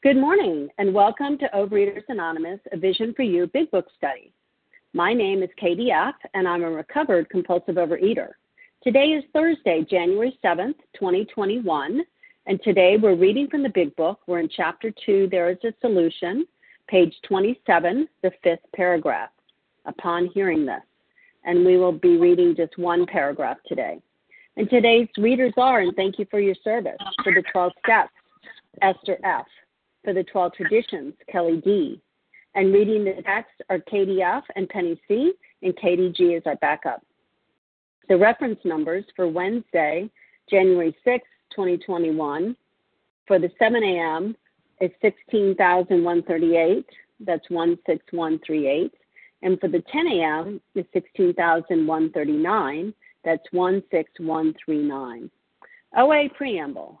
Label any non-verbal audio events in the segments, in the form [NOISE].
Good morning, and welcome to Overeaters Anonymous, a Vision for You Big Book Study. My name is Katie F., and I'm a recovered compulsive overeater. Today is Thursday, January 7th, 2021, and today we're reading from the Big Book. We're in Chapter 2, There is a Solution, page 27, the fifth paragraph, upon hearing this. And we will be reading just one paragraph today. And today's readers are, and thank you for your service, for the 12 steps, Esther F for the 12 traditions, Kelly D. And reading the text are Katie F. and Penny C. and Katie G. is our backup. The reference numbers for Wednesday, January 6, 2021, for the 7 a.m. is 16,138. That's 16138. And for the 10 a.m. is 16,139. That's 16139. OA Preamble.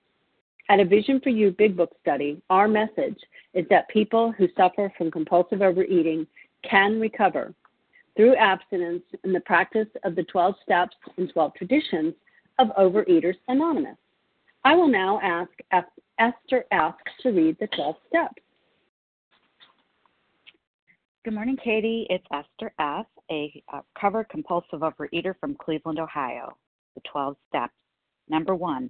At a Vision for You Big Book study, our message is that people who suffer from compulsive overeating can recover through abstinence and the practice of the 12 steps and 12 traditions of Overeaters Anonymous. I will now ask F- Esther F. to read the 12 steps. Good morning, Katie. It's Esther F., a uh, covered compulsive overeater from Cleveland, Ohio. The 12 steps. Number one,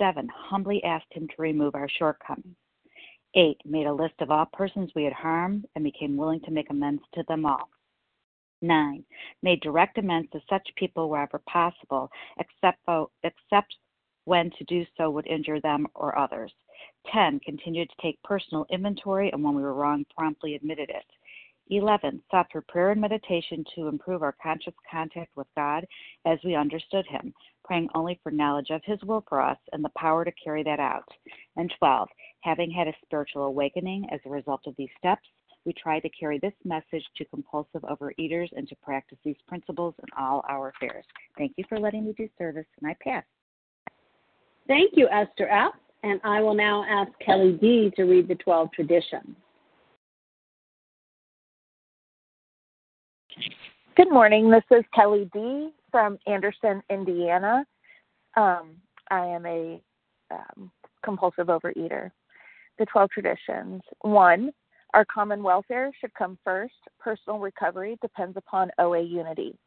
7. Humbly asked him to remove our shortcomings. 8. Made a list of all persons we had harmed and became willing to make amends to them all. 9. Made direct amends to such people wherever possible, except, except when to do so would injure them or others. 10. Continued to take personal inventory and when we were wrong, promptly admitted it. 11. Sought through prayer and meditation to improve our conscious contact with God as we understood Him, praying only for knowledge of His will for us and the power to carry that out. And 12. Having had a spiritual awakening as a result of these steps, we try to carry this message to compulsive overeaters and to practice these principles in all our affairs. Thank you for letting me do service, and I pass. Thank you, Esther F. And I will now ask Kelly D. to read the 12 traditions. Good morning. This is Kelly D from Anderson, Indiana. Um, I am a um, compulsive overeater. The 12 traditions. One, our common welfare should come first. Personal recovery depends upon OA unity.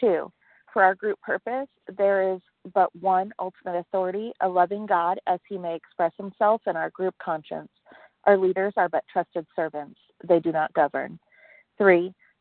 Two, for our group purpose, there is but one ultimate authority, a loving God as he may express himself in our group conscience. Our leaders are but trusted servants, they do not govern. Three,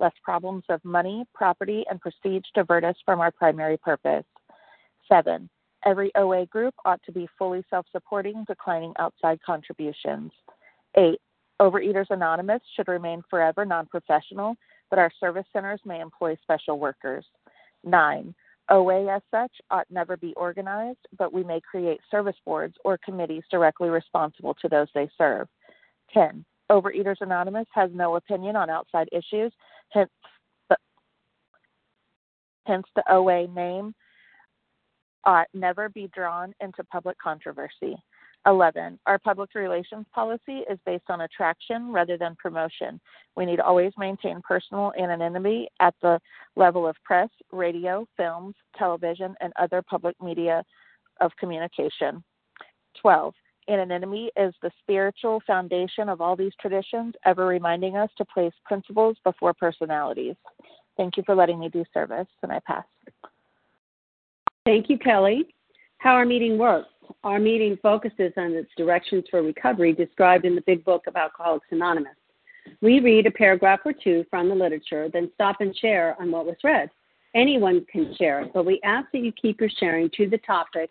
lest problems of money, property, and prestige divert us from our primary purpose. Seven, every OA group ought to be fully self supporting, declining outside contributions. Eight, Overeaters Anonymous should remain forever non professional, but our service centers may employ special workers. Nine, OA, as such, ought never be organized, but we may create service boards or committees directly responsible to those they serve. 10. Overeaters Anonymous has no opinion on outside issues, hence the, hence the OA name ought never be drawn into public controversy. 11. Our public relations policy is based on attraction rather than promotion. We need always maintain personal anonymity at the level of press, radio, films, television, and other public media of communication. 12. Anonymity is the spiritual foundation of all these traditions, ever reminding us to place principles before personalities. Thank you for letting me do service, and I pass. Thank you, Kelly. How our meeting works. Our meeting focuses on its directions for recovery described in the Big Book of Alcoholics Anonymous. We read a paragraph or two from the literature, then stop and share on what was read. Anyone can share, but we ask that you keep your sharing to the topic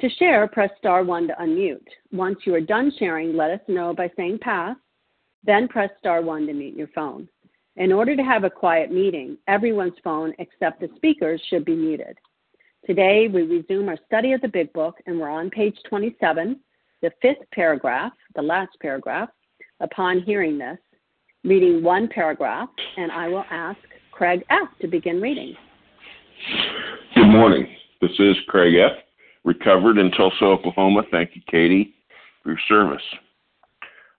To share, press star 1 to unmute. Once you are done sharing, let us know by saying pass, then press star 1 to mute your phone. In order to have a quiet meeting, everyone's phone except the speaker's should be muted. Today, we resume our study of the Big Book, and we're on page 27, the fifth paragraph, the last paragraph. Upon hearing this, reading one paragraph, and I will ask Craig F. to begin reading. Good morning. This is Craig F., recovered in Tulsa, Oklahoma. Thank you, Katie, for your service.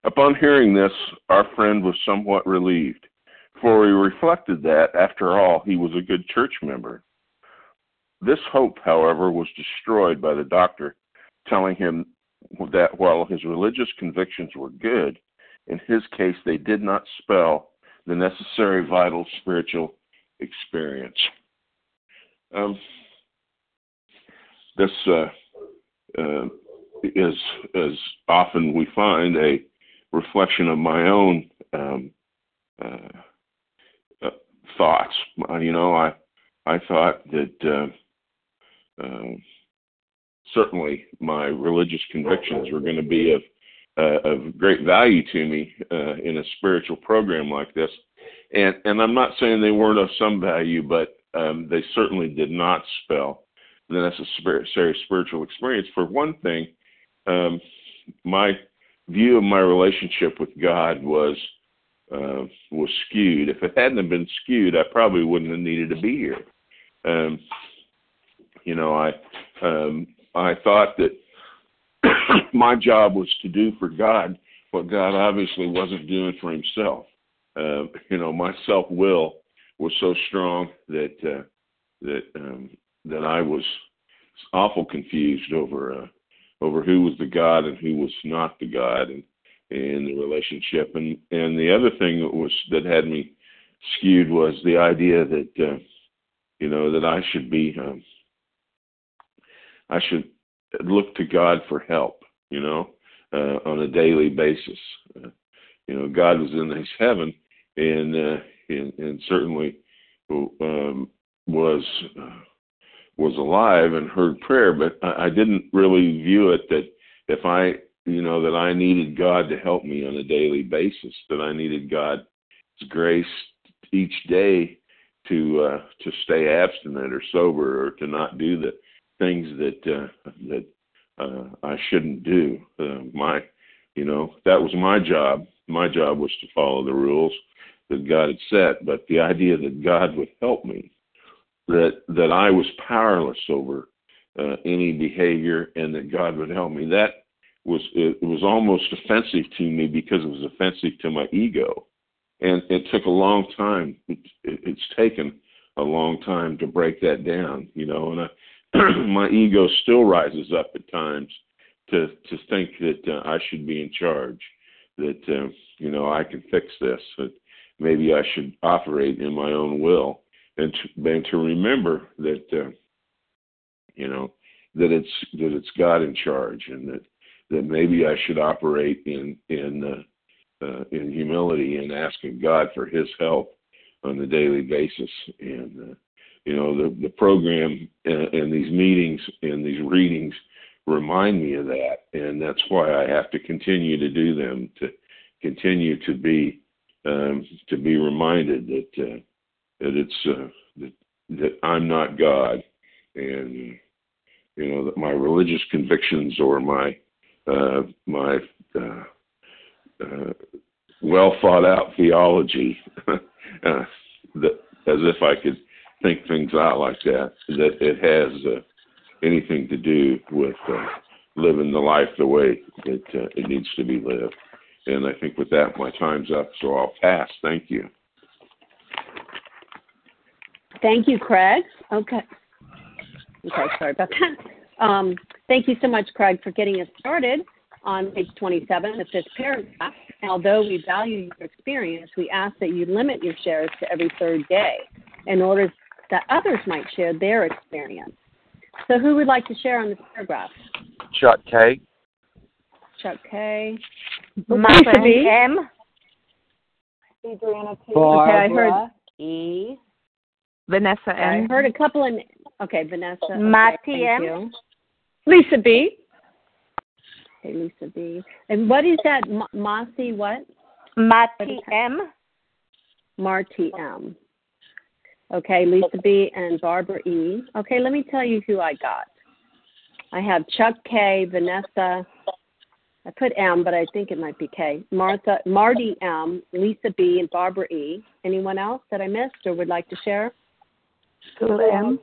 Upon hearing this, our friend was somewhat relieved, for he reflected that, after all, he was a good church member. This hope, however, was destroyed by the doctor telling him that while his religious convictions were good, in his case they did not spell the necessary vital spiritual experience. Um, this uh, uh, is, as often we find, a reflection of my own um, uh, uh thoughts. You know, I I thought that uh, um, certainly my religious convictions were going to be of uh, of great value to me in a spiritual program like this. And and I'm not saying they weren't of some value, but um, they certainly did not spell the necessary spiritual experience. For one thing, um, my view of my relationship with God was uh, was skewed. If it hadn't been skewed, I probably wouldn't have needed to be here. Um, you know, I um, I thought that [COUGHS] my job was to do for God what God obviously wasn't doing for Himself. Uh, you know, my self will was so strong that uh, that um, that I was awful confused over uh, over who was the God and who was not the God, and and the relationship. And and the other thing that was that had me skewed was the idea that uh, you know that I should be um, I should look to God for help, you know, uh, on a daily basis. Uh, you know, God was in His heaven, and uh, and, and certainly um, was uh, was alive and heard prayer, but I, I didn't really view it that if I, you know, that I needed God to help me on a daily basis, that I needed God's grace each day to uh, to stay abstinent or sober or to not do the things that uh, that uh, I shouldn't do. Uh, my, you know, that was my job. My job was to follow the rules that God had set. But the idea that God would help me, that that I was powerless over uh, any behavior, and that God would help me, that was it was almost offensive to me because it was offensive to my ego, and it took a long time. It, it, it's taken a long time to break that down, you know, and I [CLEARS THROAT] my ego still rises up at times to to think that uh, I should be in charge, that uh, you know I can fix this, that maybe I should operate in my own will, and to, and to remember that uh, You know that it's that it's God in charge, and that that maybe I should operate in in uh, uh, in humility and asking God for His help on a daily basis. And uh, you know the the program and, and these meetings and these readings remind me of that, and that's why I have to continue to do them to continue to be um, to be reminded that uh, that it's uh, that, that I'm not God, and you know that my religious convictions or my uh, my uh, uh, well thought out theology [LAUGHS] uh, that as if I could think things out like that that it has uh, anything to do with uh, living the life the way that uh, it needs to be lived. And I think with that, my time's up, so I'll pass. Thank you. Thank you, Craig. Okay. Okay, sorry about that. [LAUGHS] Um, thank you so much, Craig, for getting us started on page 27 of this paragraph. Although we value your experience, we ask that you limit your shares to every third day in order that others might share their experience. So, who would like to share on this paragraph? Chuck K. Chuck K. Martha B. M. Adriana T. Okay, I heard E. Vanessa I M. heard a couple in. Okay, Vanessa. Okay, Mati M. Lisa B. Okay, Lisa B. And what is that? M- Mossy what? Mati M. Marty M. Okay, Lisa B. and Barbara E. Okay, let me tell you who I got. I have Chuck K, Vanessa. I put M, but I think it might be K. Martha, Marty M, Lisa B, and Barbara E. Anyone else that I missed or would like to share? Phil M.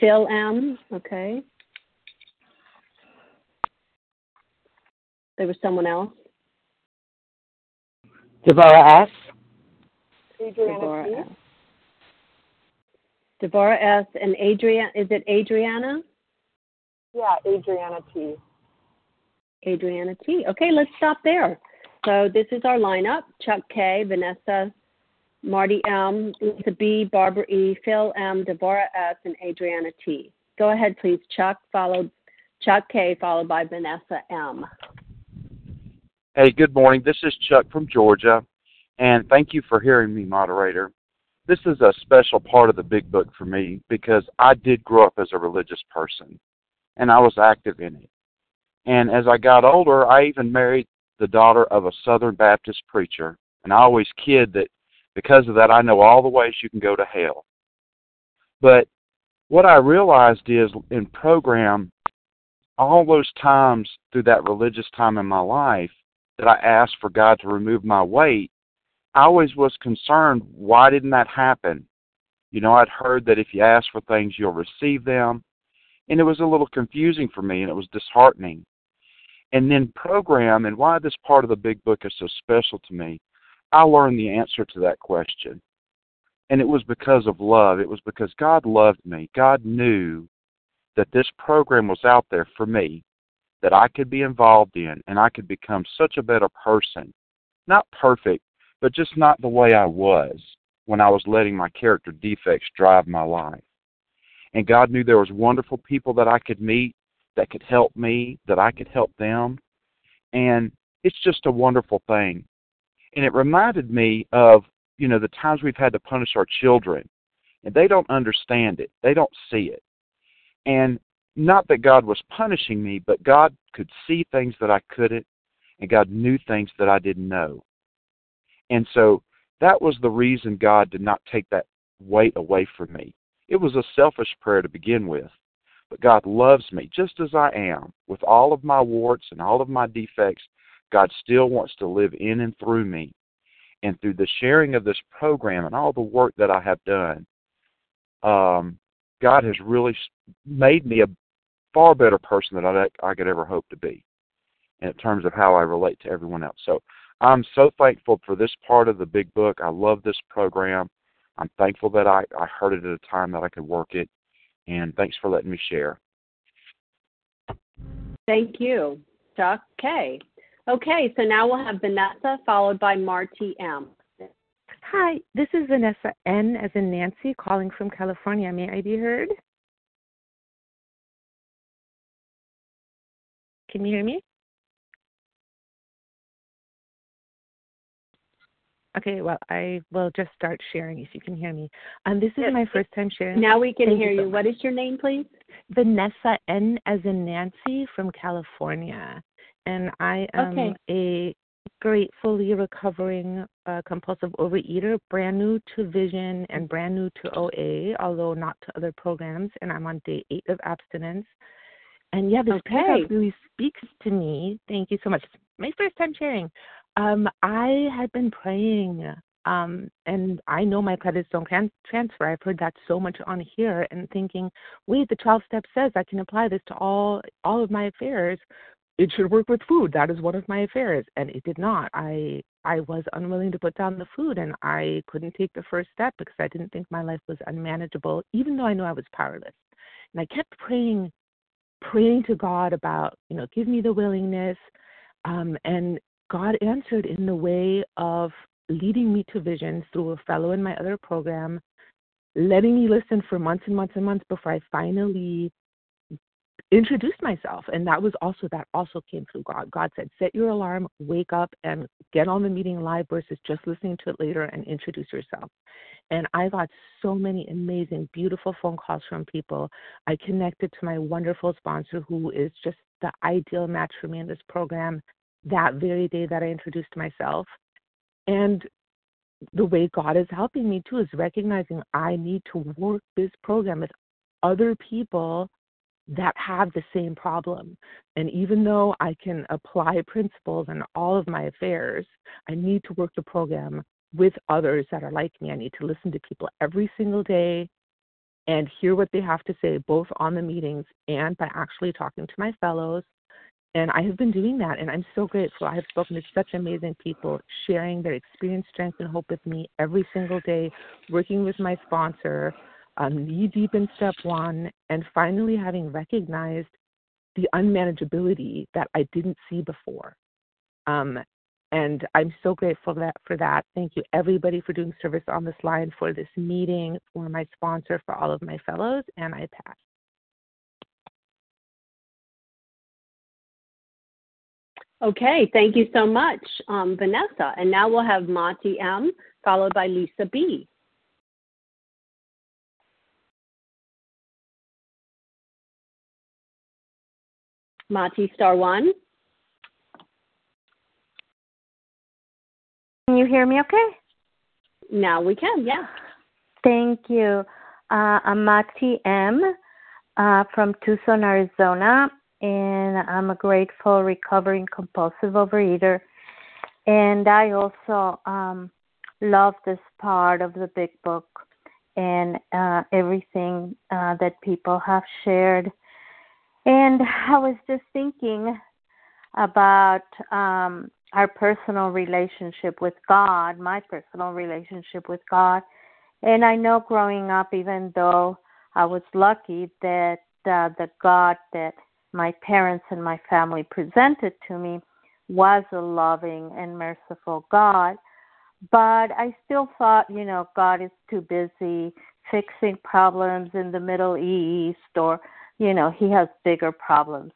Phil M. Okay. There was someone else. Deborah S. Deborah Adriana S. Deborah S. and Adrian. Is it Adriana? Yeah, Adriana T. Adriana T. Okay, let's stop there. So this is our lineup: Chuck K, Vanessa, Marty M, Lisa B, Barbara E, Phil M, Deborah S, and Adriana T. Go ahead, please. Chuck followed Chuck K, followed by Vanessa M. Hey, good morning. This is Chuck from Georgia, and thank you for hearing me, moderator. This is a special part of the big book for me because I did grow up as a religious person, and I was active in it. And as I got older, I even married the daughter of a Southern Baptist preacher, and I always kid that because of that, I know all the ways you can go to hell. But what I realized is in program, all those times through that religious time in my life that I asked for God to remove my weight, I always was concerned why didn't that happen? You know, I'd heard that if you ask for things, you'll receive them. And it was a little confusing for me and it was disheartening. And then program and why this part of the big book is so special to me I learned the answer to that question. And it was because of love. It was because God loved me. God knew that this program was out there for me that I could be involved in and I could become such a better person. Not perfect, but just not the way I was when I was letting my character defects drive my life. And God knew there was wonderful people that I could meet that could help me, that I could help them. And it's just a wonderful thing and it reminded me of you know the times we've had to punish our children and they don't understand it. They don't see it. And not that god was punishing me but god could see things that i couldn't and god knew things that i didn't know. And so that was the reason god did not take that weight away from me. It was a selfish prayer to begin with but god loves me just as i am with all of my warts and all of my defects God still wants to live in and through me. And through the sharing of this program and all the work that I have done, um, God has really made me a far better person than I, I could ever hope to be in terms of how I relate to everyone else. So I'm so thankful for this part of the big book. I love this program. I'm thankful that I, I heard it at a time that I could work it. And thanks for letting me share. Thank you, Chuck K. Okay, so now we'll have Vanessa followed by Marty M. Hi, this is Vanessa N as in Nancy calling from California. May I be heard? Can you hear me? Okay, well, I will just start sharing if you can hear me. Um, this is my first time sharing. Now we can Thank hear you so you. What is your name, please? Vanessa N as in Nancy from California. And I am Okay. a gratefully recovering uh, compulsive overeater, brand new to Vision and brand new to OA, although not to other programs. And I'm on day eight of abstinence. And yeah, this Okay. really speaks to me. Thank you so much. It's my first time sharing. Um, I had been praying, um, and I know my credits don't can- transfer. I've heard that so much on here, and thinking, wait, the 12 step says I can apply this to all all of my affairs. It should work with food. That is one of my affairs, and it did not. I I was unwilling to put down the food, and I couldn't take the first step because I didn't think my life was unmanageable, even though I knew I was powerless. And I kept praying praying to God about, you know, give me the willingness. Um, and God answered in the way of leading me to vision through a fellow in my other program, letting me listen for months and months and months before I finally introduced myself. And that was also, that also came through God. God said, set your alarm, wake up, and get on the meeting live versus just listening to it later and introduce yourself. And I got so many amazing, beautiful phone calls from people. I connected to my wonderful sponsor, who is just the ideal match for me in this program that very day that I introduced myself. And the way God is helping me too is recognizing I need to work this program with other people that have the same problem. And even though I can apply principles in all of my affairs, I need to work the program with others that are like me. I need to listen to people every single day and hear what they have to say, both on the meetings and by actually talking to my fellows. And I have been doing that, and I'm so grateful. I have spoken to such amazing people, sharing their experience, strength, and hope with me every single day, working with my sponsor, um, knee deep in step one, and finally having recognized the unmanageability that I didn't see before. Um, and I'm so grateful that, for that. Thank you, everybody, for doing service on this line, for this meeting, for my sponsor, for all of my fellows, and I pass. Okay, thank you so much, um, Vanessa. And now we'll have Monty M, followed by Lisa B. Monty star one. Can you hear me okay? Now we can, yeah. Thank you. Uh, I'm Mati M. Uh, from Tucson, Arizona, and I'm a grateful recovering compulsive overeater. And I also um, love this part of the big book and uh, everything uh, that people have shared. And I was just thinking about um, our personal relationship with God, my personal relationship with God. And I know growing up, even though I was lucky that uh, the God that my parents and my family presented to me was a loving and merciful God, but I still thought, you know, God is too busy fixing problems in the Middle East or, you know, he has bigger problems.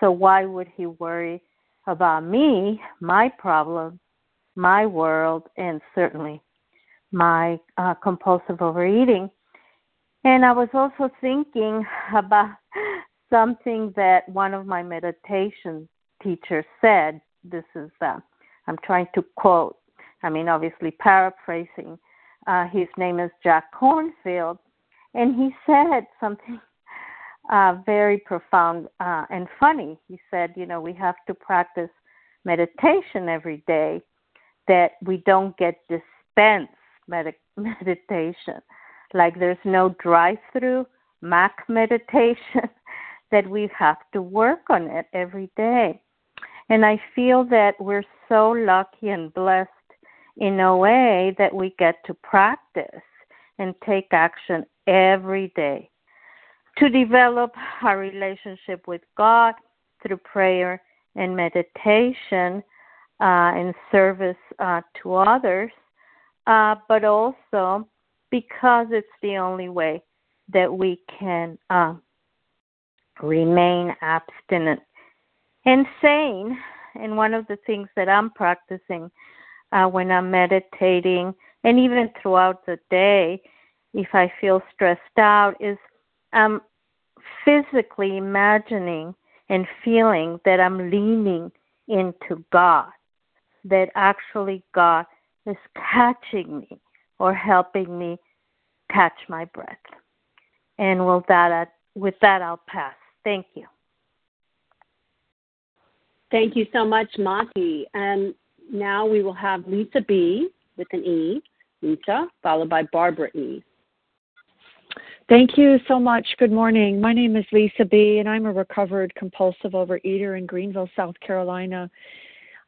So why would he worry about me, my problems, my world, and certainly my uh, compulsive overeating? And I was also thinking [LAUGHS] about something that one of my meditation teachers said. This is, uh, I'm trying to quote, I mean, obviously paraphrasing. Uh, his name is Jack Kornfield. And he said something uh, very profound uh, and funny. He said, you know, we have to practice meditation every day, that we don't get dispensed med- [LAUGHS] meditation. Like there's no drive through Mac meditation, [LAUGHS] that we have to work on it every day. And I feel that we're so lucky and blessed in a way that we get to practice and take action every day to develop our relationship with God through prayer and meditation uh, and service uh, to others. uh, but also because it's the only way that we can uh, remain abstinent and sane. And one of the things that I'm practicing uh, when I'm meditating and even throughout the day, if I feel stressed out, is I'm physically imagining and feeling that I'm leaning into God, that actually God is catching me or helping me catch my breath. And with that, with that, I'll pass. Thank you. Thank you so much, Maki. And now we will have Lisa B with an E, Lisa, followed by Barbara E. Thank you so much. Good morning. My name is Lisa B., and I'm a recovered compulsive overeater in Greenville, South Carolina.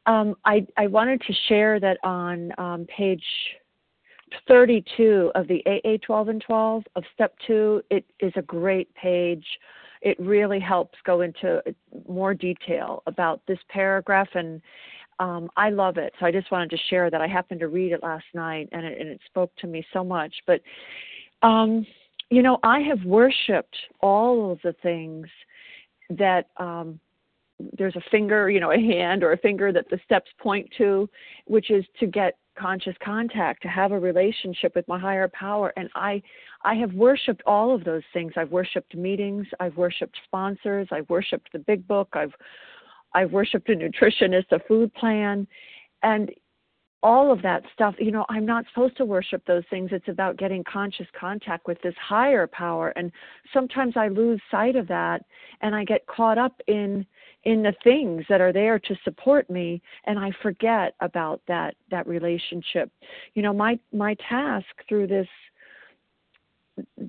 Um, I, I, wanted to share that on um, page 32 of the AA 12 and 12 of step two, it is a great page. It really helps go into more detail about this paragraph, and um, I love it. So I just wanted to share that. I happened to read it last night, and it, and it spoke to me so much. But um, you know, I have worshipped all of the things that um, there's a finger, you know, a hand or a finger that the steps point to, which is to get conscious contact, to have a relationship with my higher power. And I, I have worshipped all of those things. I've worshipped meetings. I've worshipped sponsors. I've worshipped the big book. I've, I've worshipped a nutritionist, a food plan, and all of that stuff, you know, I'm not supposed to worship those things. It's about getting conscious contact with this higher power. And sometimes I lose sight of that and I get caught up in in the things that are there to support me and I forget about that that relationship. You know, my my task through this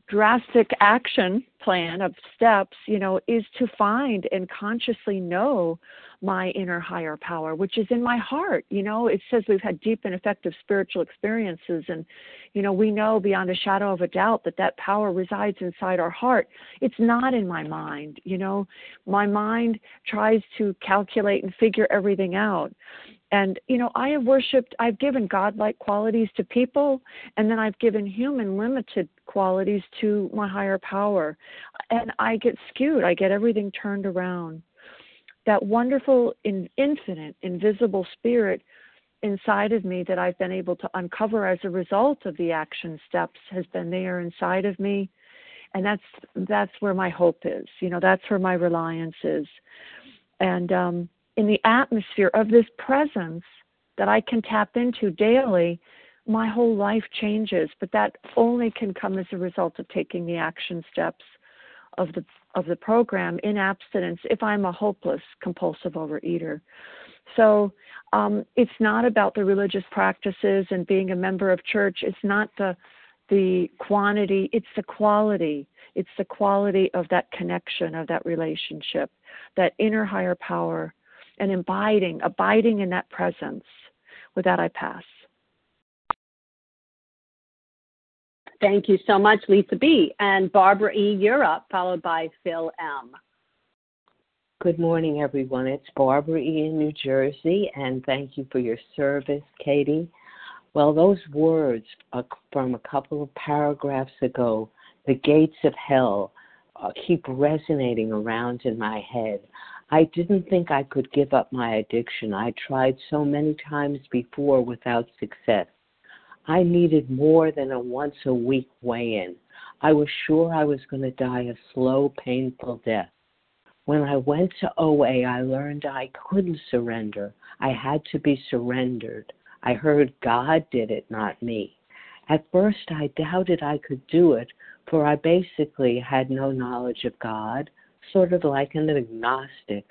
drastic action plan of steps, you know, is to find and consciously know my inner higher power, which is in my heart. You know, it says we've had deep and effective spiritual experiences, and, you know, we know beyond a shadow of a doubt that that power resides inside our heart. It's not in my mind. You know, my mind tries to calculate and figure everything out. And, you know, I have worshiped, I've given godlike qualities to people, and then I've given human limited qualities to my higher power. And I get skewed, I get everything turned around that wonderful, in, infinite, invisible spirit inside of me that I've been able to uncover as a result of the action steps has been there inside of me. And that's that's where my hope is. You know, that's where my reliance is. And um, in the atmosphere of this presence that I can tap into daily, my whole life changes. But that only can come as a result of taking the action steps of the of the program in abstinence if I'm a hopeless compulsive overeater. So um, it's not about the religious practices and being a member of church. It's not the the quantity. It's the quality. It's the quality of that connection, of that relationship, that inner higher power, and abiding, abiding in that presence. With that, I pass. Thank you so much, Lisa B. And Barbara E. you're followed by Phil M. Good morning, everyone. It's Barbara E. in New Jersey, and thank you for your service, Katie. Well, those words from a couple of paragraphs ago, the gates of hell, uh, keep resonating around in my head. I didn't think I could give up my addiction. I tried so many times before without success. I needed more than a once a week weigh in. I was sure I was going to die a slow, painful death. When I went to OA, I learned I couldn't surrender. I had to be surrendered. I heard God did it, not me. At first, I doubted I could do it, for I basically had no knowledge of God, sort of like an agnostic.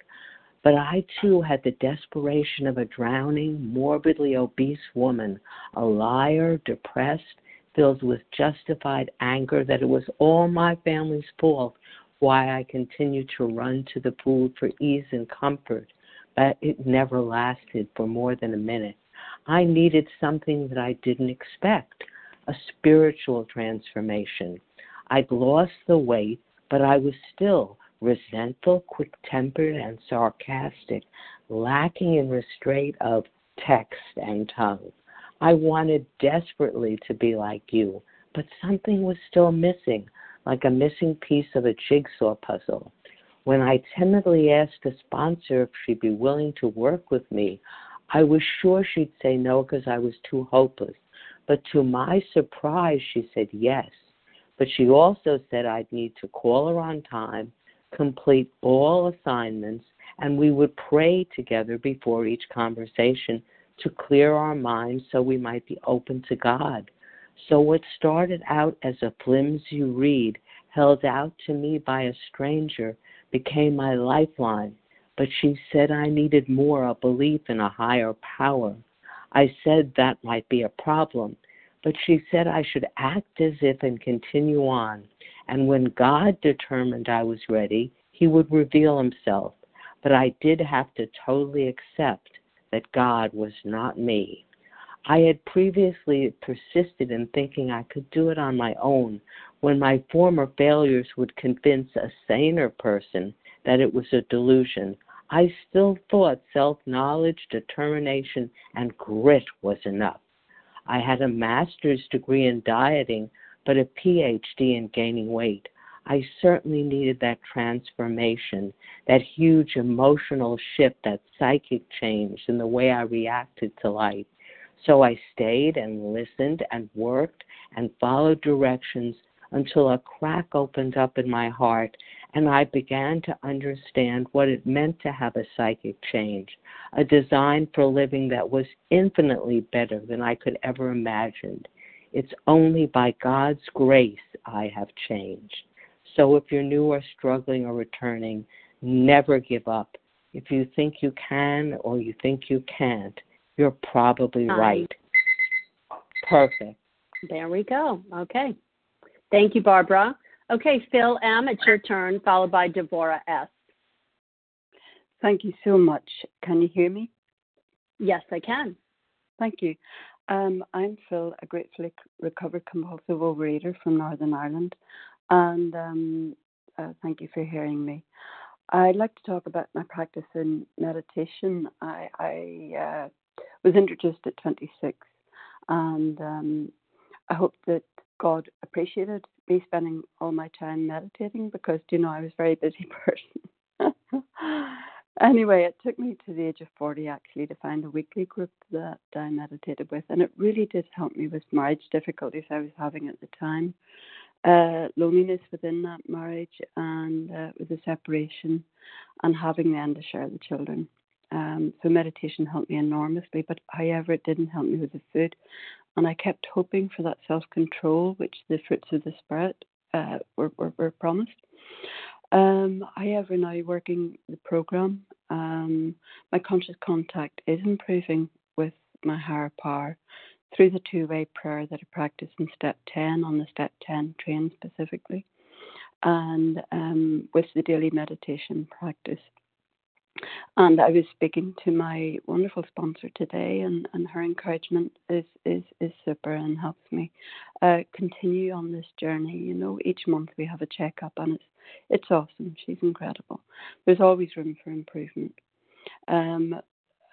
But I too had the desperation of a drowning, morbidly obese woman, a liar, depressed, filled with justified anger that it was all my family's fault why I continued to run to the food for ease and comfort, but it never lasted for more than a minute. I needed something that I didn't expect a spiritual transformation. I'd lost the weight, but I was still resentful, quick tempered, and sarcastic, lacking in restraint of text and tongue. I wanted desperately to be like you, but something was still missing, like a missing piece of a jigsaw puzzle. When I timidly asked a sponsor if she'd be willing to work with me, I was sure she'd say no because I was too hopeless. But to my surprise, she said yes. But she also said I'd need to call her on time, complete all assignments, and we would pray together before each conversation to clear our minds so we might be open to God. So, what started out as a flimsy reed held out to me by a stranger became my lifeline. But she said I needed more a belief in a higher power. I said that might be a problem, but she said I should act as if and continue on. And when God determined I was ready, He would reveal Himself. But I did have to totally accept that God was not me. I had previously persisted in thinking I could do it on my own when my former failures would convince a saner person that it was a delusion. I still thought self knowledge, determination, and grit was enough. I had a master's degree in dieting, but a PhD in gaining weight. I certainly needed that transformation, that huge emotional shift, that psychic change in the way I reacted to life. So I stayed and listened and worked and followed directions until a crack opened up in my heart and I began to understand what it meant to have a psychic change, a design for living that was infinitely better than I could ever imagine. It's only by God's grace I have changed. So if you're new or struggling or returning, never give up. If you think you can or you think you can't, you're probably right. Perfect. There we go. Okay. Thank you, Barbara. Okay, Phil M., it's your turn, followed by Devora S. Thank you so much. Can you hear me? Yes, I can. Thank you. Um, I'm Phil, a gratefully recovered compulsive overeater from Northern Ireland and um, uh, thank you for hearing me. I'd like to talk about my practice in meditation. I, I uh, was introduced at 26, and um, I hope that God appreciated me spending all my time meditating because, you know, I was a very busy [LAUGHS] person. Anyway, it took me to the age of 40 actually to find a weekly group that I meditated with, and it really did help me with marriage difficulties I was having at the time uh, loneliness within that marriage and uh, with the separation and having then to share the children. Um, so meditation helped me enormously, but however, it didn't help me with the food. And I kept hoping for that self control, which the fruits of the Spirit uh, were, were, were, promised. Um, however, now working the program, um, my conscious contact is improving with my higher power through the two way prayer that I practice in step 10 on the step 10 train specifically, and um, with the daily meditation practice. And I was speaking to my wonderful sponsor today, and, and her encouragement is, is, is super and helps me uh, continue on this journey. You know, each month we have a checkup, and it's it's awesome. She's incredible. There's always room for improvement. Um,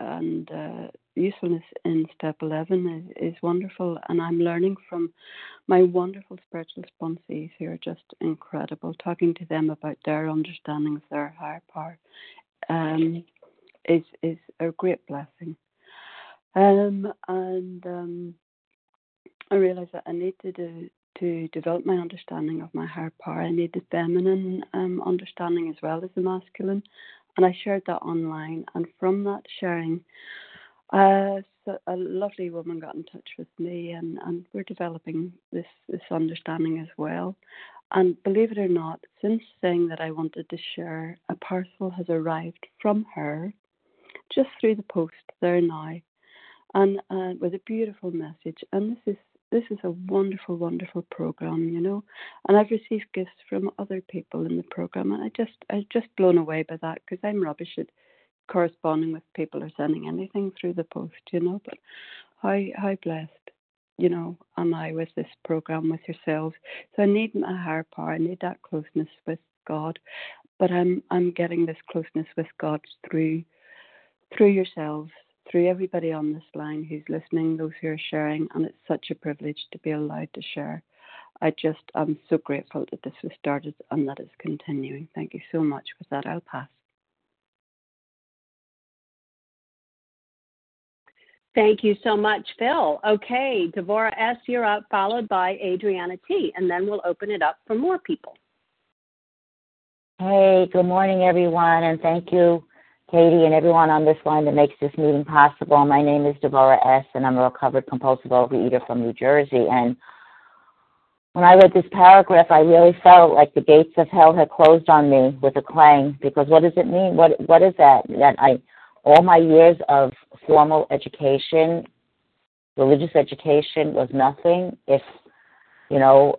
and uh, usefulness in step 11 is, is, wonderful. And I'm learning from my wonderful spiritual sponsees who are just incredible. Talking to them about their understanding of their higher power um, is, is a great blessing. Um, and um, I realize that I need to do, to develop my understanding of my higher power. I need the feminine um, understanding as well as the masculine and I shared that online. And from that sharing, uh, so a lovely woman got in touch with me, and, and we're developing this this understanding as well. And believe it or not, since saying that I wanted to share, a parcel has arrived from her, just through the post there now, and uh, with a beautiful message. And this is this is a wonderful, wonderful program, you know. And I've received gifts from other people in the program, and I just I'm just blown away by that because I'm rubbish at corresponding with people or sending anything through the post, you know. But how how blessed, you know, am I with this program with yourselves? So I need my higher power. I need that closeness with God, but I'm I'm getting this closeness with God through through yourselves through everybody on this line who's listening, those who are sharing, and it's such a privilege to be allowed to share. I just I'm so grateful that this was started and that it's continuing. Thank you so much. With that, I'll pass. Thank you so much, Phil. Okay, Devora S., you're up, followed by Adriana T., and then we'll open it up for more people. Hey, good morning, everyone, and thank you, Katie, and everyone on this line that makes this meeting possible. My name is Devora S., and I'm a recovered compulsive overeater from New Jersey. And when I read this paragraph, I really felt like the gates of hell had closed on me with a clang. Because what does it mean? What What is that? That I all my years of formal education, religious education was nothing if, you know,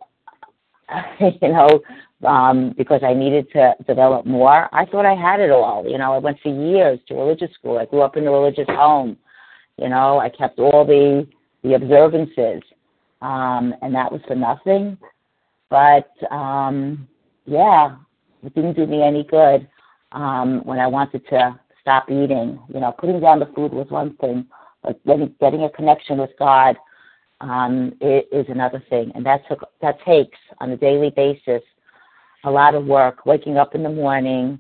[LAUGHS] you know, um, because I needed to develop more. I thought I had it all. You know, I went for years to religious school. I grew up in a religious home. You know, I kept all the the observances, um, and that was for nothing. But um, yeah, it didn't do me any good um, when I wanted to stop eating. You know, putting down the food was one thing, but getting, getting a connection with God um, is another thing, and that took that takes on a daily basis a lot of work. Waking up in the morning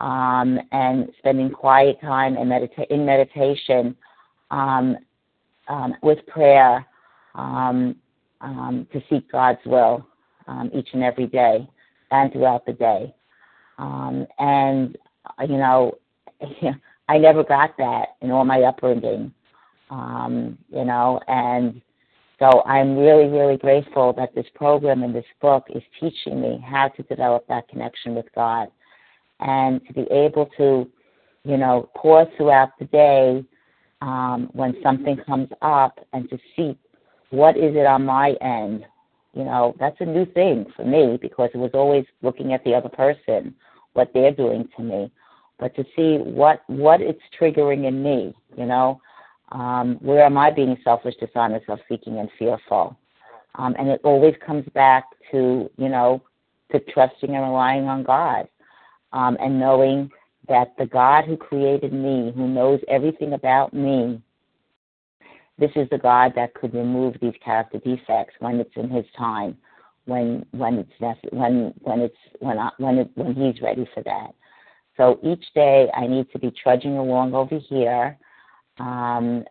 um, and spending quiet time and medita- in meditation um, um, with prayer um, um, to seek God's will um, each and every day and throughout the day. Um, and you know, [LAUGHS] I never got that in all my upbringing, um, you know, and so I'm really, really grateful that this program and this book is teaching me how to develop that connection with God and to be able to, you know, pause throughout the day um, when something comes up and to see what is it on my end. You know, that's a new thing for me because it was always looking at the other person, what they're doing to me but to see what what it's triggering in me, you know, um, where am I being selfish, dishonest, self-seeking, and fearful? Um, and it always comes back to you know to trusting and relying on God, um, and knowing that the God who created me, who knows everything about me, this is the God that could remove these character defects when it's in His time, when when it's when when it's when I, when it, when He's ready for that. So each day I need to be trudging along over here, um,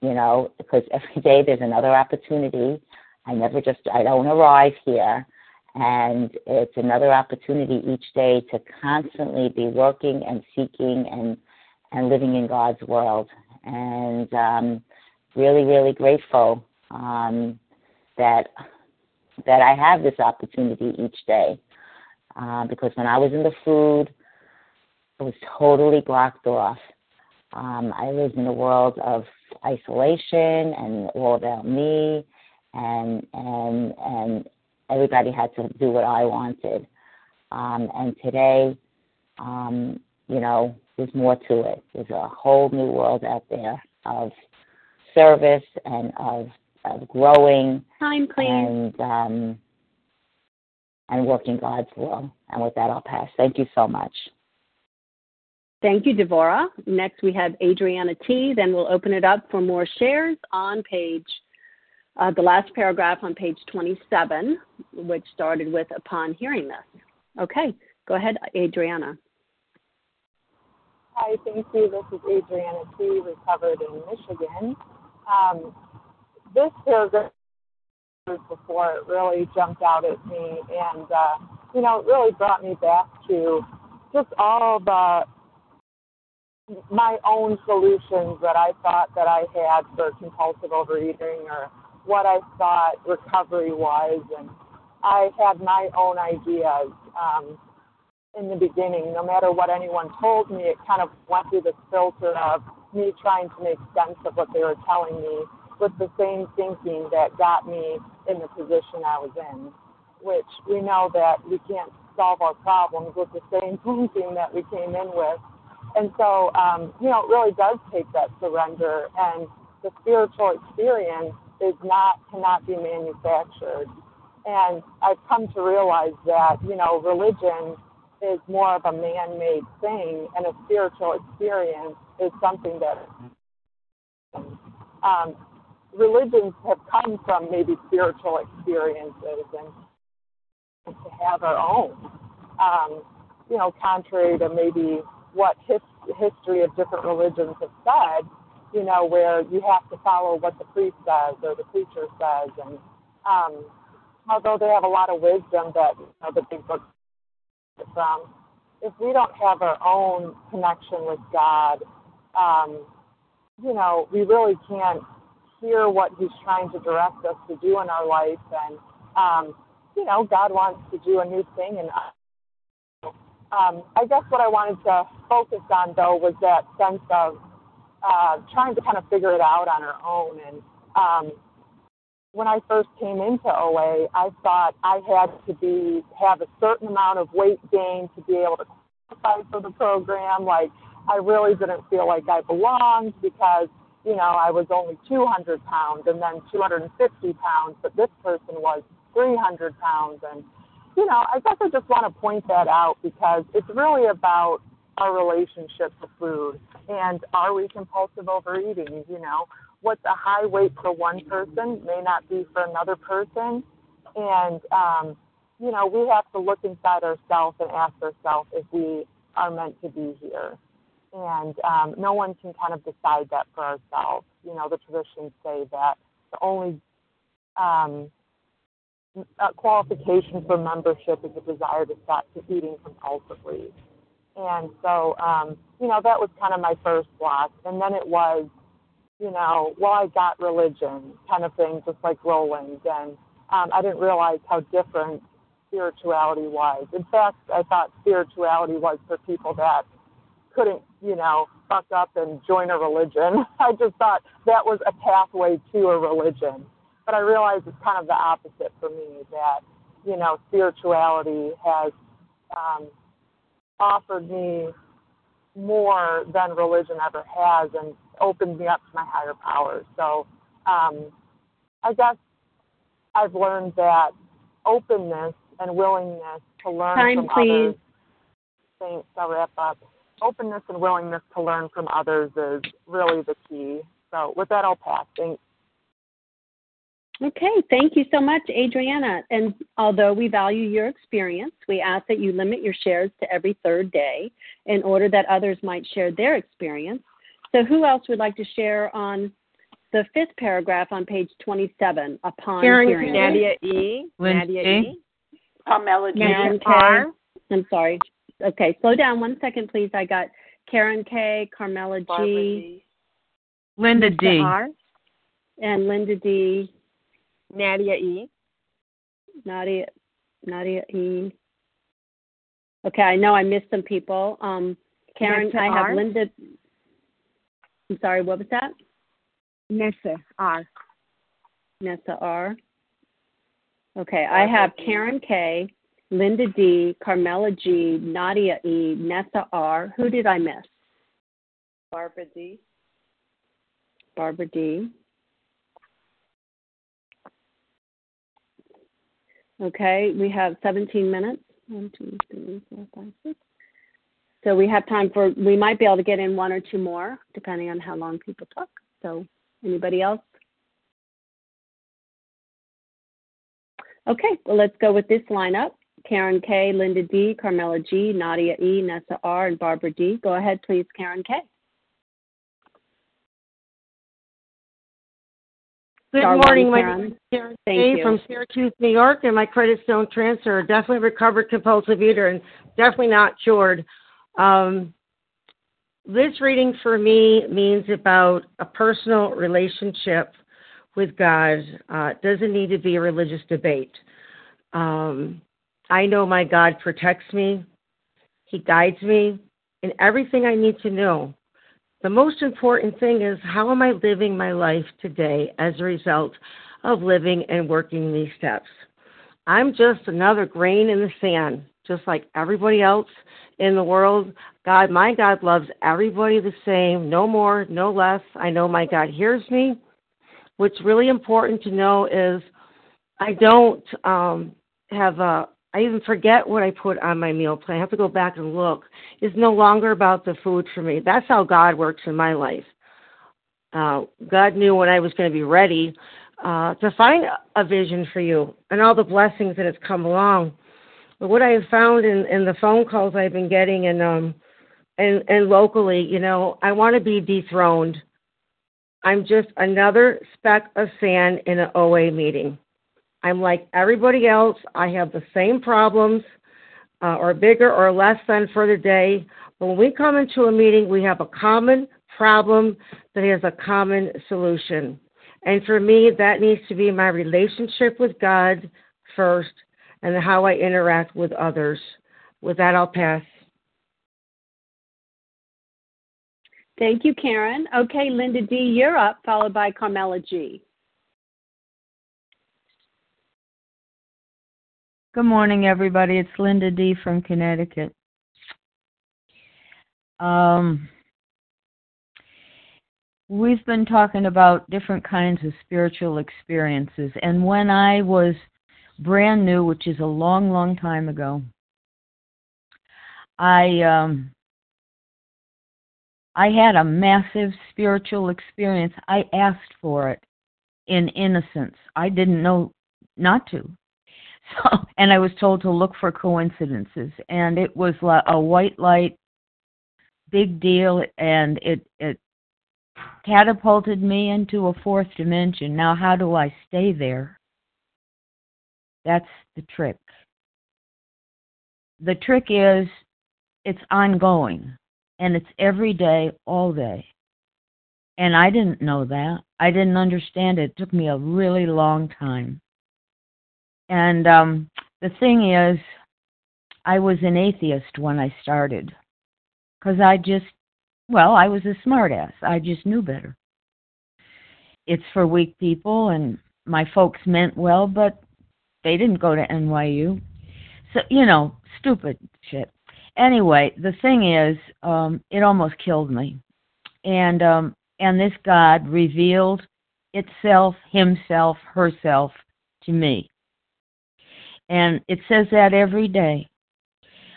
you know, because every day there's another opportunity. I never just, I don't arrive here. And it's another opportunity each day to constantly be working and seeking and, and living in God's world. And um, really, really grateful um, that that I have this opportunity each day. Uh, because when I was in the food, was totally blocked off. Um, I lived in a world of isolation and all about me, and and and everybody had to do what I wanted. Um, and today, um, you know, there's more to it. There's a whole new world out there of service and of, of growing Time, and um, and working God's will. And with that, I'll pass. Thank you so much. Thank you, Devora. Next, we have Adriana T. Then we'll open it up for more shares on page, uh, the last paragraph on page 27, which started with upon hearing this. Okay, go ahead, Adriana. Hi, thank you. This is Adriana T., recovered in Michigan. Um, this paragraph before it really jumped out at me, and uh, you know, it really brought me back to just all the my own solutions that I thought that I had for compulsive overeating or what I thought recovery was, and I had my own ideas um, in the beginning. No matter what anyone told me, it kind of went through this filter of me trying to make sense of what they were telling me with the same thinking that got me in the position I was in, which we know that we can't solve our problems with the same [LAUGHS] thinking that we came in with and so, um, you know, it really does take that surrender, and the spiritual experience is not cannot be manufactured. And I've come to realize that, you know, religion is more of a man-made thing, and a spiritual experience is something that um, religions have come from maybe spiritual experiences and to have our own. Um, you know, contrary to maybe what his, history of different religions have said, you know, where you have to follow what the priest says or the preacher says. And um, although they have a lot of wisdom that you know, the big book from, if we don't have our own connection with God, um, you know, we really can't hear what He's trying to direct us to do in our life. And, um, you know, God wants to do a new thing in us. Um, I guess what I wanted to focus on, though, was that sense of uh, trying to kind of figure it out on our own. And um, when I first came into OA, I thought I had to be have a certain amount of weight gain to be able to qualify for the program. Like I really didn't feel like I belonged because you know I was only 200 pounds and then 250 pounds, but this person was 300 pounds, and you know I guess I just want to point that out because it's really about our relationship to food and are we compulsive overeating? You know, what's a high weight for one person may not be for another person. And, um, you know, we have to look inside ourselves and ask ourselves if we are meant to be here. And um, no one can kind of decide that for ourselves. You know, the traditions say that the only um, qualification for membership is a desire to stop eating compulsively. And so, um, you know, that was kind of my first block. And then it was, you know, well, I got religion kind of thing, just like Rowland. And um, I didn't realize how different spirituality was. In fact, I thought spirituality was for people that couldn't, you know, fuck up and join a religion. [LAUGHS] I just thought that was a pathway to a religion. But I realize it's kind of the opposite for me that, you know, spirituality has um, offered me more than religion ever has and opened me up to my higher powers. So um, I guess I've learned that openness and willingness to learn Time, from please. others. Thanks. I'll wrap up. Openness and willingness to learn from others is really the key. So with that, I'll pass. Thanks. Okay, thank you so much, Adriana. And although we value your experience, we ask that you limit your shares to every third day in order that others might share their experience. So, who else would like to share on the fifth paragraph on page 27 upon Karen hearing? Nadia E. Nadia E. Carmela G. Karen K. R. I'm sorry. Okay, slow down one second, please. I got Karen K, Carmela G, Barbara D. Linda Lisa D. R, and Linda D, Nadia E. Nadia, Nadia E. Okay, I know I missed some people. Um, Karen, Nessa I have R. Linda. I'm sorry, what was that? Nessa R. Nessa R. Okay, I have Karen K, Linda D, Carmela G, Nadia E, Nessa R. Who did I miss? Barbara D. Barbara D. Okay, we have 17 minutes. One, two, three, four, five, six. So we have time for, we might be able to get in one or two more, depending on how long people talk. So, anybody else? Okay, well, let's go with this lineup. Karen K, Linda D, Carmela G, Nadia E, Nessa R, and Barbara D. Go ahead, please, Karen K. Good morning, my name is Karen Thank from Syracuse, New York, and my credit stone transfer. Definitely recovered compulsive eater and definitely not cured. Um, this reading for me means about a personal relationship with God. Uh, it doesn't need to be a religious debate. Um, I know my God protects me, He guides me in everything I need to know. The most important thing is how am I living my life today as a result of living and working these steps? I'm just another grain in the sand, just like everybody else in the world. God, my God loves everybody the same, no more, no less. I know my God hears me. What's really important to know is I don't um, have a, I even forget what I put on my meal plan. I have to go back and look. It's no longer about the food for me. That's how God works in my life. Uh, God knew when I was going to be ready uh, to find a vision for you and all the blessings that have come along. But what I have found in, in the phone calls I've been getting and um and and locally, you know, I want to be dethroned. I'm just another speck of sand in an OA meeting. I'm like everybody else. I have the same problems, uh, or bigger or less than for the day. But when we come into a meeting, we have a common problem that has a common solution. And for me, that needs to be my relationship with God first and how I interact with others. With that, I'll pass. Thank you, Karen. Okay, Linda D., you're up, followed by Carmela G. Good morning, everybody. It's Linda D. from Connecticut. Um, we've been talking about different kinds of spiritual experiences, and when I was brand new, which is a long, long time ago, I um, I had a massive spiritual experience. I asked for it in innocence. I didn't know not to. So, [LAUGHS] and I was told to look for coincidences, and it was a white light, big deal, and it it catapulted me into a fourth dimension. Now, how do I stay there? That's the trick. The trick is it's ongoing and it's every day, all day. And I didn't know that. I didn't understand it. It took me a really long time. And um, the thing is, I was an atheist when I started because I just, well, I was a smartass. I just knew better. It's for weak people, and my folks meant well, but they didn't go to NYU. So, you know, stupid shit. Anyway, the thing is, um, it almost killed me. And um, and this God revealed itself, himself, herself to me. And it says that every day.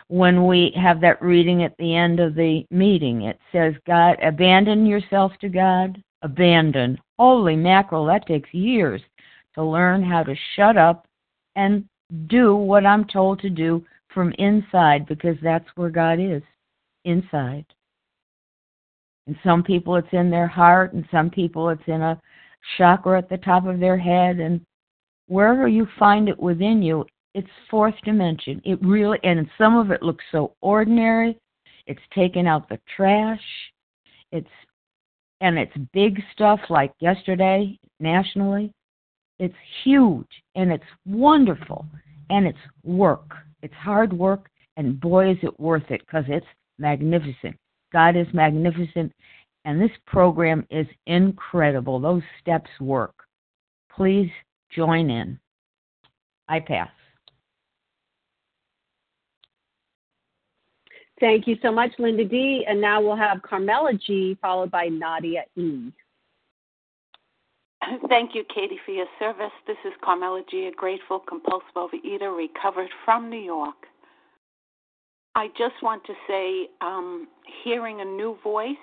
When we have that reading at the end of the meeting, it says, God, abandon yourself to God. Abandon. Holy mackerel, that takes years to learn how to shut up and do what I'm told to do from inside because that's where God is inside. And some people it's in their heart, and some people it's in a chakra at the top of their head, and wherever you find it within you, it's fourth dimension. It really, and some of it looks so ordinary. It's taken out the trash. It's, and it's big stuff like yesterday nationally. It's huge and it's wonderful and it's work. It's hard work and boy is it worth it because it's magnificent. God is magnificent and this program is incredible. Those steps work. Please join in. I pass. Thank you so much, Linda D. And now we'll have Carmela G, followed by Nadia E. Thank you, Katie, for your service. This is Carmela G, a grateful compulsive overeater recovered from New York. I just want to say, um, hearing a new voice,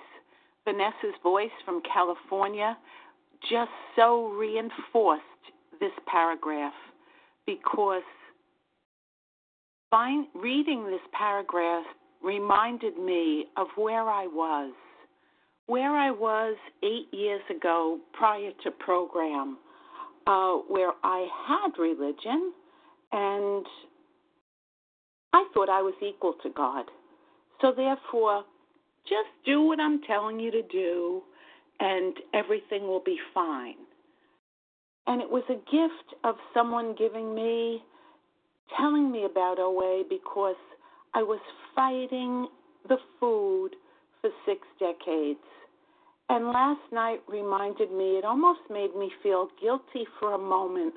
Vanessa's voice from California, just so reinforced this paragraph because find, reading this paragraph reminded me of where I was, where I was eight years ago prior to program, uh, where I had religion and I thought I was equal to God. So therefore, just do what I'm telling you to do and everything will be fine. And it was a gift of someone giving me, telling me about OA because I was fighting the food for six decades. And last night reminded me, it almost made me feel guilty for a moment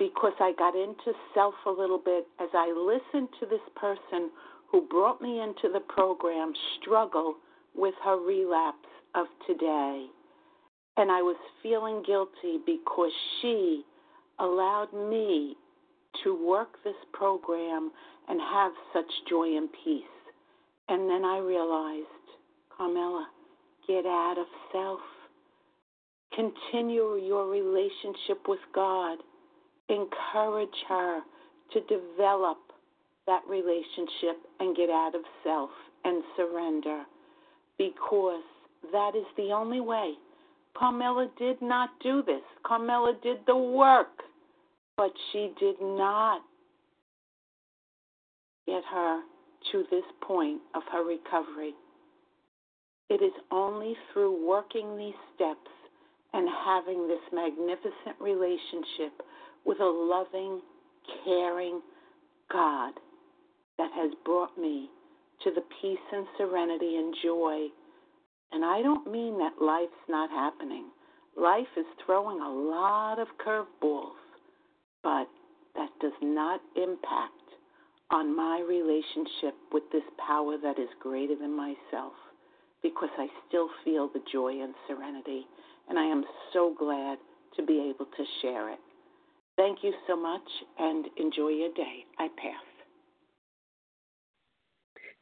because I got into self a little bit as I listened to this person who brought me into the program struggle with her relapse of today. And I was feeling guilty because she allowed me to work this program and have such joy and peace. And then I realized, Carmela, get out of self. Continue your relationship with God. Encourage her to develop that relationship and get out of self and surrender because that is the only way. Carmela did not do this. Carmela did the work, but she did not get her to this point of her recovery. It is only through working these steps and having this magnificent relationship with a loving, caring God that has brought me to the peace and serenity and joy. And I don't mean that life's not happening. Life is throwing a lot of curveballs, but that does not impact on my relationship with this power that is greater than myself because I still feel the joy and serenity, and I am so glad to be able to share it. Thank you so much and enjoy your day. I pass.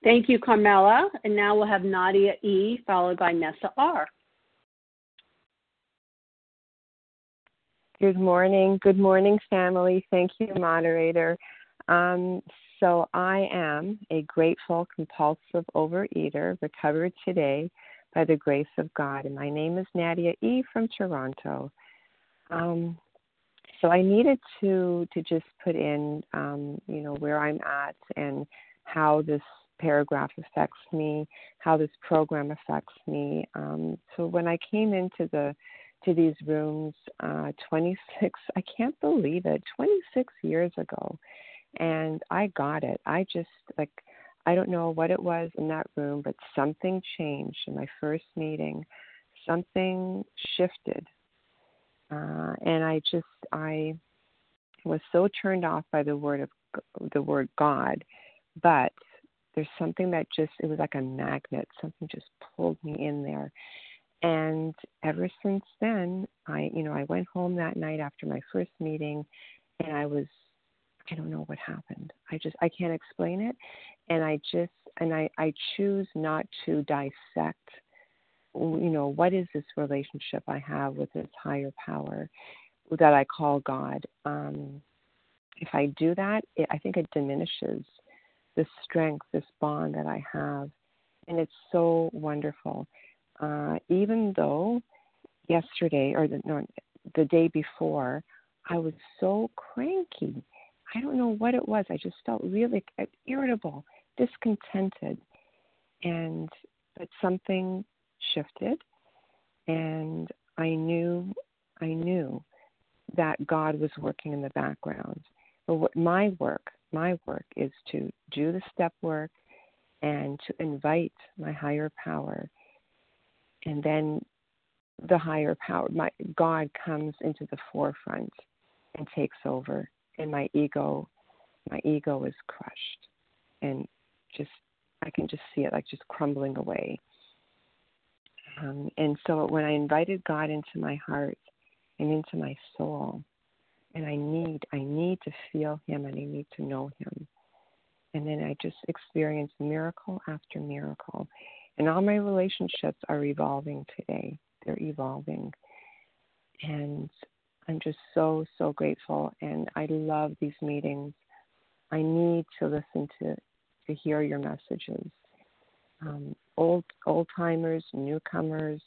Thank you, Carmela. And now we'll have Nadia E, followed by Nessa R. Good morning. Good morning, family. Thank you, moderator. Um, so, I am a grateful compulsive overeater, recovered today by the grace of God. And my name is Nadia E. from Toronto. Um, so I needed to to just put in, um, you know, where I'm at and how this paragraph affects me, how this program affects me. Um, so when I came into the to these rooms, uh, 26, I can't believe it, 26 years ago, and I got it. I just like I don't know what it was in that room, but something changed in my first meeting. Something shifted, uh, and I just I was so turned off by the word of the word God, but there's something that just it was like a magnet. Something just pulled me in there, and ever since then, I you know I went home that night after my first meeting, and I was I don't know what happened. I just I can't explain it, and I just and I I choose not to dissect. You know what is this relationship I have with this higher power that I call God? Um, if I do that, it, I think it diminishes the strength, this bond that I have, and it's so wonderful. Uh, even though yesterday or the no, the day before, I was so cranky I don't know what it was. I just felt really irritable, discontented, and but something shifted, and I knew, I knew that God was working in the background. But what my work, my work is to do the step work and to invite my higher power, and then the higher power, my God comes into the forefront and takes over and my ego my ego is crushed. And just I can just see it like just crumbling away. Um, and so when I invited God into my heart and into my soul, and I need I need to feel Him and I need to know Him, and then I just experience miracle after miracle, and all my relationships are evolving today. They're evolving, and I'm just so, so grateful. And I love these meetings. I need to listen to, to hear your messages. Um, old old timers, newcomers,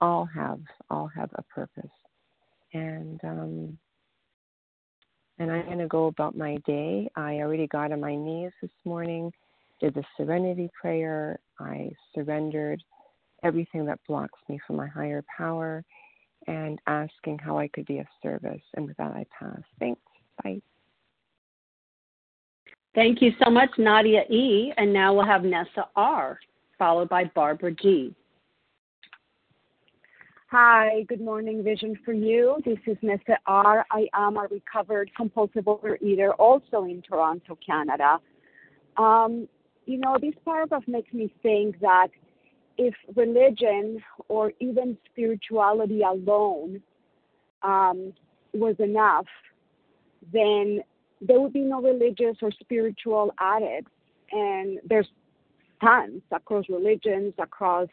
all have all have a purpose. And um, and I'm going to go about my day. I already got on my knees this morning, did the serenity prayer. I surrendered everything that blocks me from my higher power and asking how I could be of service. And with that, I pass. Thanks. Bye. Thank you so much, Nadia E. And now we'll have Nessa R., followed by Barbara G. Hi, good morning, Vision for You. This is Nessa R. I am a recovered compulsive overeater, also in Toronto, Canada. Um, you know, this paragraph makes me think that if religion or even spirituality alone um, was enough, then there would be no religious or spiritual addicts. And there's tons across religions, across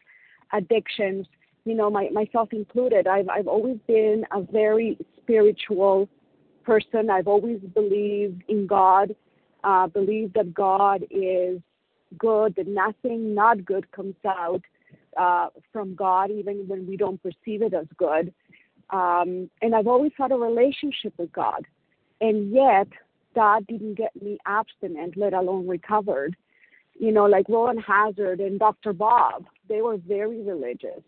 addictions. you know, my, myself included. I've I've always been a very spiritual person. I've always believed in God, uh, believed that God is good, that nothing not good comes out uh, from God, even when we don't perceive it as good. Um, and I've always had a relationship with God. And yet, that didn't get me abstinent, let alone recovered. You know, like Rowland Hazard and Dr. Bob, they were very religious.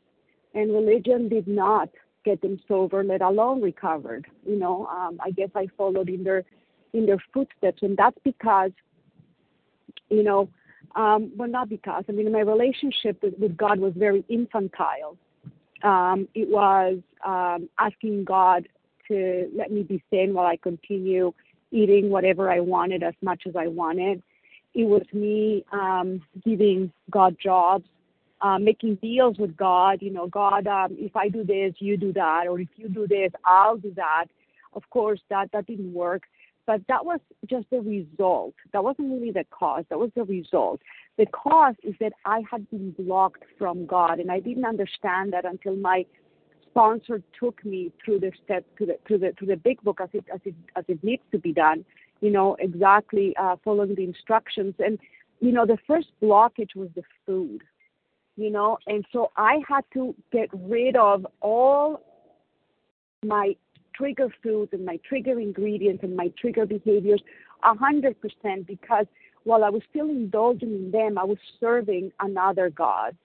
And religion did not get them sober, let alone recovered. You know, um, I guess I followed in their in their footsteps, and that's because, you know, um, well, not because. I mean, my relationship with, with God was very infantile. Um, it was um, asking God to let me be sane while I continue eating whatever I wanted as much as I wanted. It was me um, giving God jobs uh, making deals with God. You know, God, um, if I do this, you do that, or if you do this, I'll do that. Of course, that that didn't work, but that was just the result. That wasn't really the cause. That was the result. The cause is that I had been blocked from God, and I didn't understand that until my sponsor took me through the steps to the to the to the big book as it as it as it needs to be done. You know, exactly uh, following the instructions. And you know, the first blockage was the food you know, and so I had to get rid of all my trigger foods and my trigger ingredients and my trigger behaviors a hundred percent because while I was still indulging in them, I was serving another God.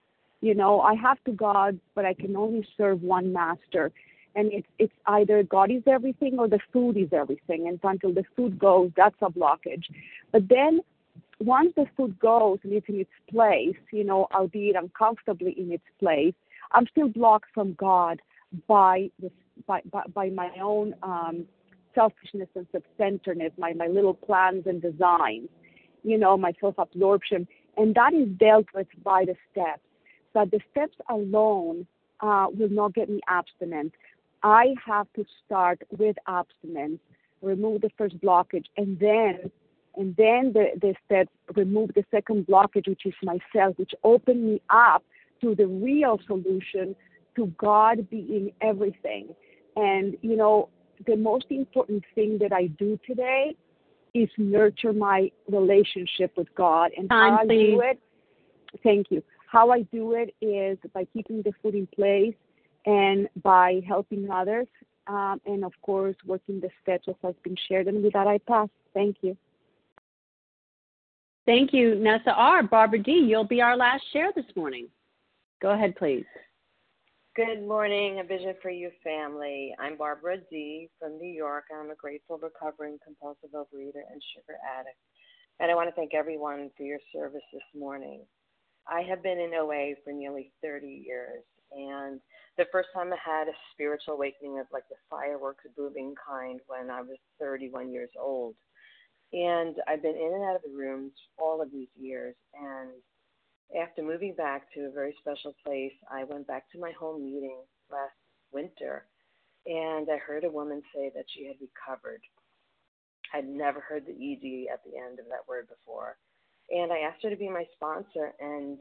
You know, I have two gods, but I can only serve one master. And it's it's either God is everything or the food is everything. And until the food goes, that's a blockage. But then once the food goes and it's in its place, you know, albeit uncomfortably in its place, I'm still blocked from God by the by by, by my own um, selfishness and self-centeredness, my my little plans and designs, you know, my self-absorption, and that is dealt with by the steps. But the steps alone uh, will not get me abstinent. I have to start with abstinence, remove the first blockage, and then and then the, the steps remove the second blockage, which is myself, which opened me up to the real solution, to God being everything. And, you know, the most important thing that I do today is nurture my relationship with God. And Time, how I please. do it, thank you. How I do it is by keeping the food in place and by helping others. Um, and of course, working the steps as has been shared. And with that, I pass. Thank you. Thank you, Nessa R. Barbara D., you'll be our last share this morning. Go ahead, please. Good morning, A Vision for You family. I'm Barbara D. from New York. I'm a grateful, recovering, compulsive overeater and sugar addict. And I want to thank everyone for your service this morning. I have been in OA for nearly 30 years. And the first time I had a spiritual awakening of like the fireworks booming kind when I was 31 years old. And I've been in and out of the rooms all of these years. And after moving back to a very special place, I went back to my home meeting last winter and I heard a woman say that she had recovered. I'd never heard the ED at the end of that word before. And I asked her to be my sponsor, and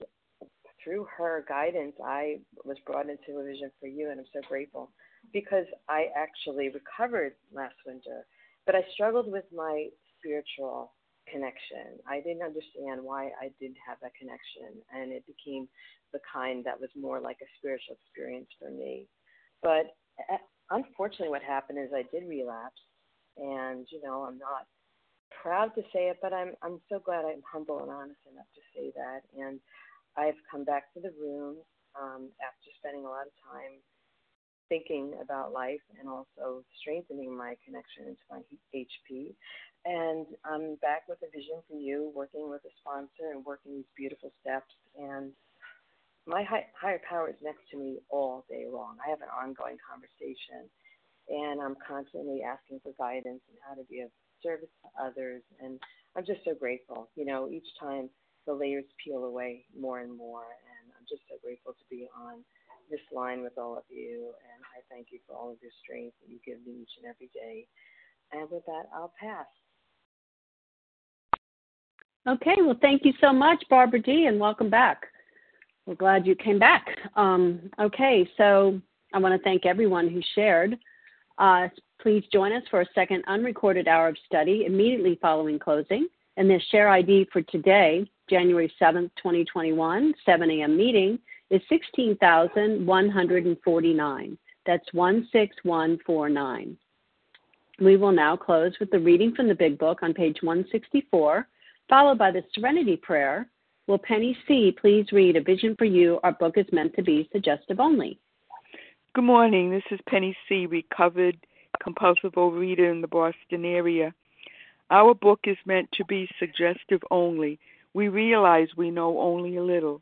through her guidance, I was brought into a vision for you, and I'm so grateful because I actually recovered last winter. But I struggled with my spiritual connection. I didn't understand why I didn't have that connection, and it became the kind that was more like a spiritual experience for me. But uh, unfortunately, what happened is I did relapse, and you know, I'm not proud to say it, but I'm I'm so glad I'm humble and honest enough to say that. And I've come back to the room um, after spending a lot of time thinking about life and also strengthening my connection into my HP. And I'm back with a vision for you, working with a sponsor and working these beautiful steps. And my high, higher power is next to me all day long. I have an ongoing conversation, and I'm constantly asking for guidance and how to be of service to others. And I'm just so grateful. You know, each time the layers peel away more and more, and I'm just so grateful to be on this line with all of you. And I thank you for all of your strength that you give me each and every day. And with that, I'll pass. Okay, well, thank you so much, Barbara D., and welcome back. We're glad you came back. Um, okay, so I want to thank everyone who shared. Uh, please join us for a second unrecorded hour of study immediately following closing. And the share ID for today, January 7th, 2021, 7 a.m. meeting, is 16,149. That's 16149. We will now close with the reading from the Big Book on page 164, followed by the Serenity Prayer. Will Penny C. please read A Vision for You? Our book is meant to be suggestive only. Good morning. This is Penny C., recovered compulsive overeater in the Boston area. Our book is meant to be suggestive only. We realize we know only a little.